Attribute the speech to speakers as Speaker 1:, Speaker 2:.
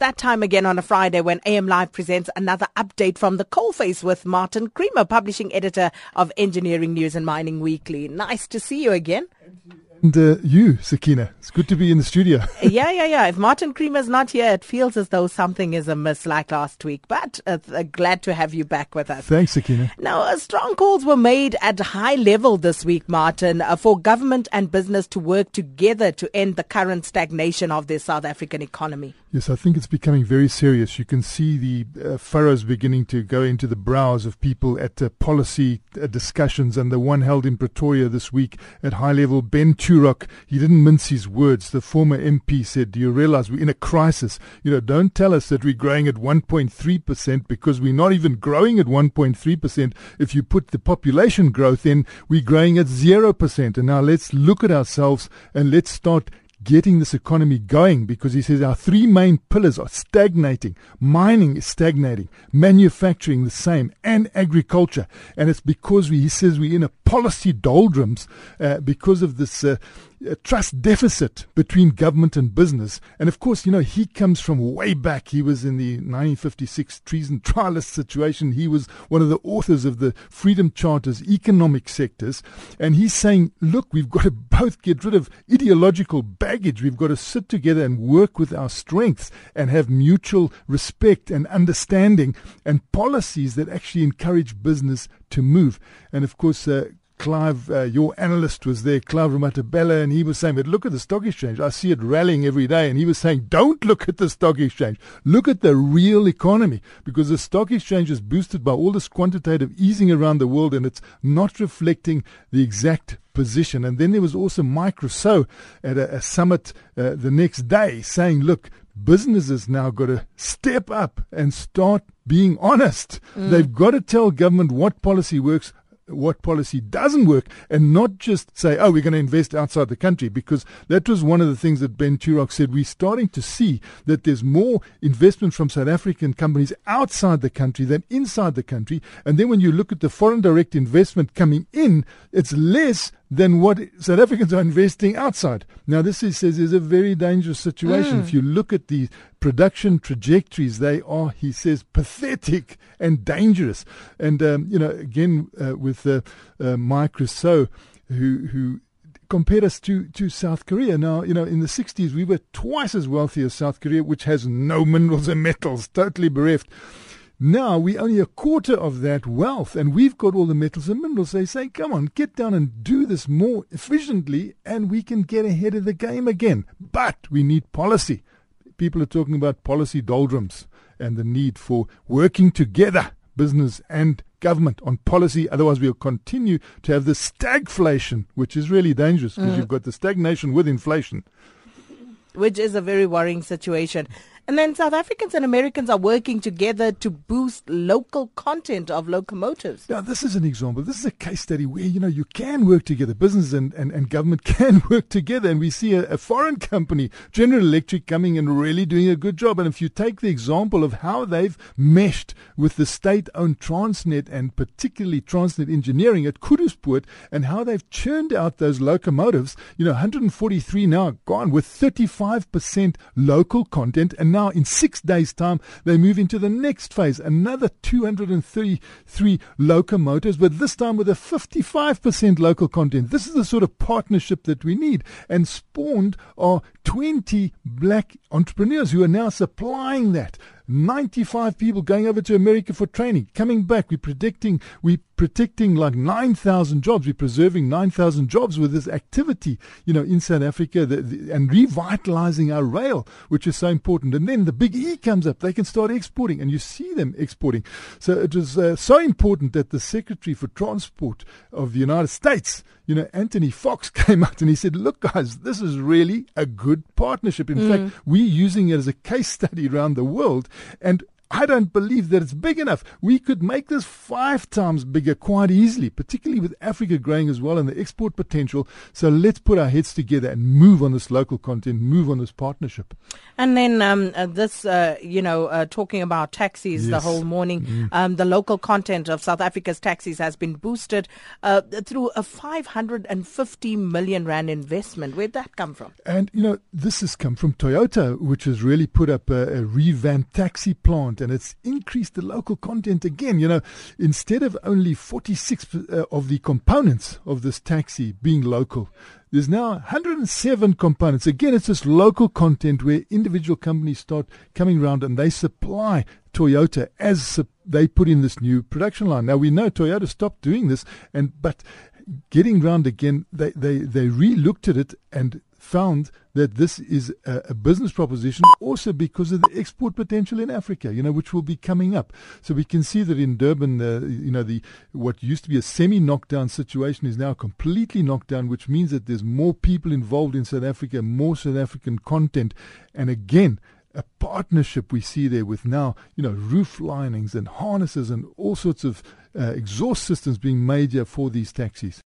Speaker 1: that time again on a Friday when AM Live presents another update from the coalface with Martin Creamer, publishing editor of Engineering News and Mining Weekly. Nice to see you again.
Speaker 2: And uh, you, Sakina, it's good to be in the studio.
Speaker 1: yeah, yeah, yeah. If Martin Creamer's not here, it feels as though something is amiss like last week. But uh, uh, glad to have you back with us.
Speaker 2: Thanks, Sakina.
Speaker 1: Now, uh, strong calls were made at high level this week, Martin, uh, for government and business to work together to end the current stagnation of the South African economy.
Speaker 2: Yes, I think it's becoming very serious. You can see the uh, furrows beginning to go into the brows of people at uh, policy uh, discussions, and the one held in Pretoria this week at high level. Ben Turok, he didn't mince his words. The former MP said, Do you realize we're in a crisis? You know, don't tell us that we're growing at 1.3% because we're not even growing at 1.3%. If you put the population growth in, we're growing at 0%. And now let's look at ourselves and let's start getting this economy going because he says our three main pillars are stagnating. Mining is stagnating, manufacturing the same, and agriculture. And it's because we, he says we're in a policy doldrums uh, because of this uh, trust deficit between government and business. And of course, you know, he comes from way back. He was in the 1956 treason trialist situation. He was one of the authors of the Freedom Charter's economic sectors. And he's saying, look, we've got to both get rid of ideological baggage. We've got to sit together and work with our strengths and have mutual respect and understanding and policies that actually encourage business to move. And of course, uh, Clive, uh, your analyst was there, Clive Ramatabella, and he was saying, but look at the stock exchange. I see it rallying every day. And he was saying, don't look at the stock exchange. Look at the real economy because the stock exchange is boosted by all this quantitative easing around the world and it's not reflecting the exact position. And then there was also Mike Rousseau at a, a summit uh, the next day saying, look, businesses now got to step up and start being honest. Mm. They've got to tell government what policy works, what policy doesn't work and not just say, oh, we're going to invest outside the country, because that was one of the things that Ben Turok said. We're starting to see that there's more investment from South African companies outside the country than inside the country. And then when you look at the foreign direct investment coming in, it's less than what South Africans are investing outside. Now, this he says is a very dangerous situation. Mm. If you look at the production trajectories, they are, he says, pathetic and dangerous. And um, you know, again uh, with uh, uh, Mike Rousseau, who who compared us to, to South Korea. Now, you know, in the 60s, we were twice as wealthy as South Korea, which has no minerals and metals, totally bereft. Now we only a quarter of that wealth, and we've got all the metals and minerals. They say, come on, get down and do this more efficiently, and we can get ahead of the game again. But we need policy. People are talking about policy doldrums and the need for working together, business and government, on policy. Otherwise, we'll continue to have the stagflation, which is really dangerous because mm. you've got the stagnation with inflation
Speaker 1: which is a very worrying situation. And then South Africans and Americans are working together to boost local content of locomotives.
Speaker 2: Now, this is an example. This is a case study where, you know, you can work together. Business and, and, and government can work together. And we see a, a foreign company, General Electric, coming and really doing a good job. And if you take the example of how they've meshed with the state-owned Transnet and particularly Transnet Engineering at Koedoespoort and how they've churned out those locomotives, you know, 143 now gone with 35% local content. And now now, in six days' time, they move into the next phase, another 233 locomotives, but this time with a 55% local content. This is the sort of partnership that we need. And spawned are 20 black entrepreneurs who are now supplying that. 95 people going over to America for training, coming back. We're predicting, we're protecting like 9,000 jobs. We're preserving 9,000 jobs with this activity, you know, in South Africa the, the, and revitalizing our rail, which is so important. And then the big E comes up. They can start exporting and you see them exporting. So it was uh, so important that the Secretary for Transport of the United States, you know, Anthony Foxx came out and he said, look, guys, this is really a good partnership. In mm. fact, we're using it as a case study around the world. And I don't believe that it's big enough. We could make this five times bigger quite easily, particularly with Africa growing as well and the export potential. So let's put our heads together and move on this local content, move on this partnership.
Speaker 1: And then um, uh, this, uh, you know, uh, talking about taxis yes. the whole morning, mm. um, the local content of South Africa's taxis has been boosted uh, through a 550 million rand investment. Where'd that come from?
Speaker 2: And, you know, this has come from Toyota, which has really put up a, a revamped taxi plant and it's increased the local content again. You know, instead of only 46 uh, of the components of this taxi being local, there's now 107 components. Again, it's this local content where individual companies start coming around and they supply Toyota as they put in this new production line. Now we know Toyota stopped doing this, and but getting round again, they they they re-looked at it and found that this is a, a, business proposition also because of the export potential in Africa, you know, which will be coming up. So we can see that in Durban, uh, you know, the what used to be a semi-knockdown situation is now completely knocked down, which means that there's more people involved in South Africa, more South African content, and again, a partnership we see there with now, you know, roof linings and harnesses and all sorts of uh, exhaust systems being made here for these taxis.